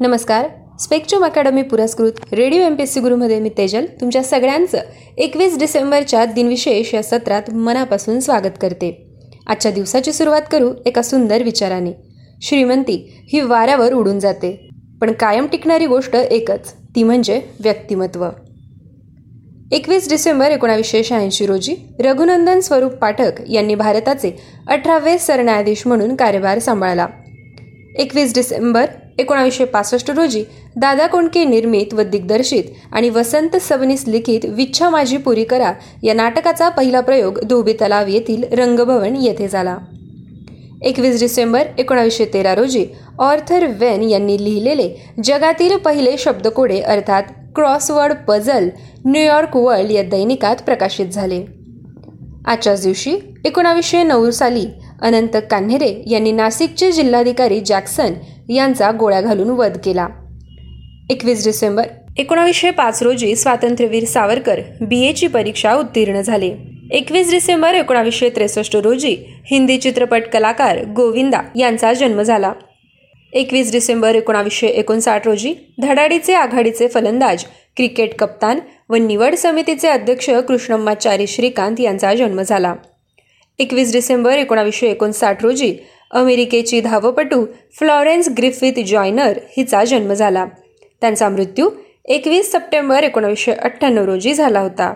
नमस्कार. Spectrum academy पुरस्कृत radio M P S C गुरुमध्ये मी तेजल. तुमच्या सगळ्यांचं एकवीस डिसेंबरच्या दिनविशेष या सत्रात मनापासून स्वागत करते. आजच्या दिवसाची सुरुवात करू एका सुंदर विचाराने. श्रीमंती ही वाऱ्यावर उडून जाते. पण कायम टिकणारी गोष्ट एकच ती म्हणजे व्यक्तिमत्व. एकवीस डिसेंबर एकोणावीसशे शहाऐंशी रोजी रघुनंदन स्वरूप पाठक यांनी भारताचे अठरावे सरन्यायाधीश म्हणून कार्यभार सांभाळला. एकवीस डिसेंबर एकोणावीसशे पासष्ट रोजी दादा कोंडके निर्मित व दिग्दर्शित आणि वसंत सबनीस लिखित विच्छा माझी पुरी करा या नाटकाचा पहिला प्रयोग धोबी तलाव येथील रंगभवन येथे झाला. एकवीस डिसेंबर एकोणावीसशे तेरा रोजी ऑर्थर वेन यांनी लिहिलेले जगातील पहिले शब्दकोडे अर्थात क्रॉसवर्ड पझल न्यूयॉर्क वर्ल्ड या दैनिकात प्रकाशित झाले. आजच्याच दिवशी एकोणावीसशे नऊ साली अनंत कान्हेरे यांनी नाशिकचे जिल्हाधिकारी जॅक्सन यांचा गोळ्या घालून वध केला. एकवीस डिसेंबर एकोणावीसशे पाच रोजी स्वातंत्र्यवीर सावरकर बी एची परीक्षा उत्तीर्ण झाले. एकवीस डिसेंबर एकोणावीसशे त्रेसष्ट रोजी हिंदी चित्रपट कलाकार गोविंदा यांचा जन्म झाला. एकवीस डिसेंबर एकोणावीसशे एकोणसाठ रोजी धडाडीचे आघाडीचे फलंदाज क्रिकेट कप्तान व निवड समितीचे अध्यक्ष कृष्णम्माचारी श्रीकांत यांचा जन्म झाला. एकवीस डिसेंबर एकोणावीसशे एकोणसाठ रोजी अमेरिकेची धावपटू फ्लॉरेन्स ग्रिफिथ जॉयनर हिचा जन्म झाला. त्यांचा मृत्यू एकवीस सप्टेंबर एकोणावीसशे अठ्ठ्याण्णव रोजी झाला होता.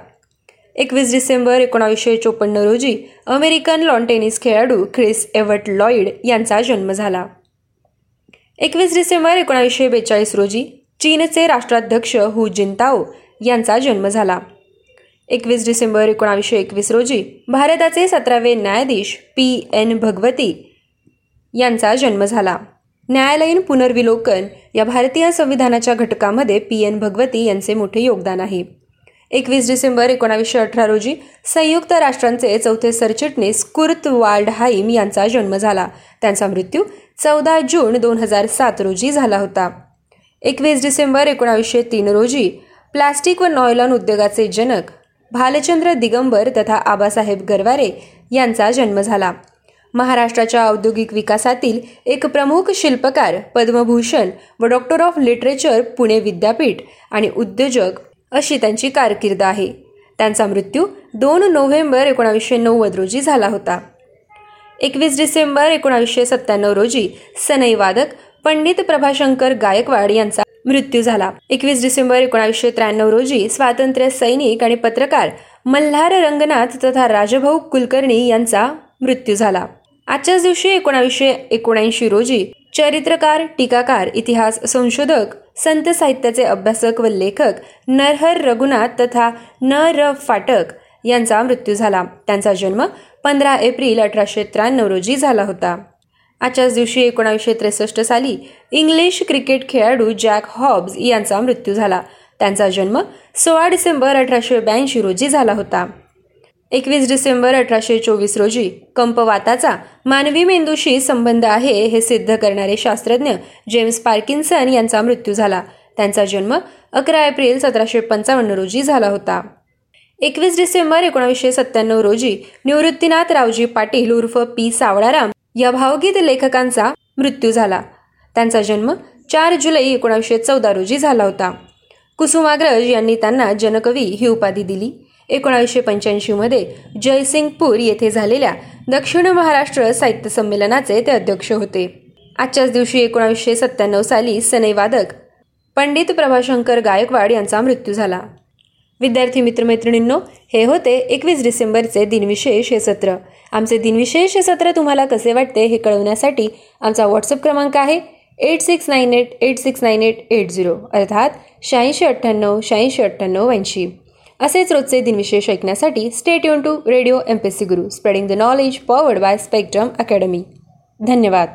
एकवीस डिसेंबर एकोणावीसशे चोपन्न रोजी अमेरिकन लॉन टेनिस खेळाडू ख्रिस एव्हर्ट लॉईड यांचा जन्म झाला. एकवीस डिसेंबर एकोणावीसशे बेचाळीस रोजी चीनचे राष्ट्राध्यक्ष हु जिनताओ यांचा जन्म झाला. एकवीस डिसेंबर एकोणावीसशे एकवीस रोजी भारताचे सतरावे न्यायाधीश पी एन भगवती यांचा जन्म झाला. न्यायालयीन पुनर्विलोकन या भारतीय संविधानाच्या घटकामध्ये पी एन भगवती यांचे मोठे योगदान आहे. एकवीस डिसेंबर एकोणावीसशे अठरा रोजी संयुक्त राष्ट्रांचे चौथे सरचिटणीस कुर्त वाल्डहाईम यांचा जन्म झाला. त्यांचा मृत्यू चौदा जून दोन हजार सात रोजी झाला होता. एकवीस डिसेंबर एकोणावीसशे तीन रोजी प्लास्टिक व नॉयलॉन उद्योगाचे जनक भालचंद्र दिगंबर तथा आबासाहेब गरवारे यांचा जन्म झाला. महाराष्ट्राच्या औद्योगिक विकासातील एक प्रमुख शिल्पकार पद्मभूषण व डॉक्टर ऑफ लिटरेचर पुणे विद्यापीठ आणि उद्योजक अशी त्यांची कारकीर्द आहे. त्यांचा मृत्यू दोन नोव्हेंबर एकोणावीसशे नव्वद रोजी झाला होता. एकवीस डिसेंबर एकोणावीसशे सत्त्याण्णव रोजी सनई वादक पंडित प्रभाशंकर गायकवाड यांचा मृत्यू झाला. एकवीस डिसेंबर एकोणावीसशे त्र्याण्णव रोजी स्वातंत्र्य सैनिक आणि पत्रकार मल्हार रंगनाथ तथा राजभाऊ कुलकर्णी यांचा मृत्यू झाला. आजच्याच दिवशी एकोणावीसशे एकोणऐंशी रोजी चरित्रकार टीकाकार इतिहास संशोधक संत साहित्याचे अभ्यासक व लेखक नरहर रघुनाथ तथा न र फाटक यांचा मृत्यू झाला. त्यांचा जन्म पंधरा एप्रिल अठराशे त्र्याण्णव रोजी झाला होता. आजच्याच दिवशी एकोणावीसशे त्रेसष्ट साली इंग्लिश क्रिकेट खेळाडू जॅक हॉब्स यांचा मृत्यू झाला. त्यांचा जन्म सोळा डिसेंबर अठराशे ब्याऐंशी रोजी झाला होता. एकवीस डिसेंबर अठराशे चोवीस रोजी कंपवाताचा मानवी मेंदूशी संबंध आहे हे सिद्ध करणारे शास्त्रज्ञ जेम्स पार्किन्सन यांचा मृत्यू झाला. त्यांचा जन्म अकरा एप्रिल सतराशे पंचावन्न रोजी झाला होता. एकवीस डिसेंबर एकोणीसशे सत्त्याण्णव रोजी निवृत्तीनाथ रावजी पाटील उर्फ पी सावळाराम या भावगीत लेखकांचा मृत्यू झाला. त्यांचा जन्म चार जुलै एकोणीसशे चौदा रोजी झाला होता. कुसुमाग्रज यांनी त्यांना जनकवी ही उपाधी दिली. एकोणावीसशे पंच्याऐंशीमध्ये जयसिंगपूर येथे झालेल्या दक्षिण महाराष्ट्र साहित्य संमेलनाचे ते अध्यक्ष होते. आजच्याच दिवशी एकोणावीसशे सत्त्याण्णव साली सनैवादक पंडित प्रभाशंकर गायकवाड यांचा मृत्यू झाला. विद्यार्थी मित्रमैत्रिणींनो हे होते एकवीस डिसेंबरचे दिनविशेष हे सत्र. आमचे दिनविशेष हे सत्र तुम्हाला कसे वाटते हे कळवण्यासाठी आमचा व्हॉट्सअप क्रमांक आहे eight six nine eight eight six nine eight eight zero अर्थात शहाऐंशी अठ्ठ्याण्णव शहाऐंशी अठ्ठ्याण्णव ऐंशी असेच रोजचे दिनविशेष ऐकण्यासाठी stay युन to radio M P C Guru spreading the knowledge powered by Spectrum Academy धन्यवाद.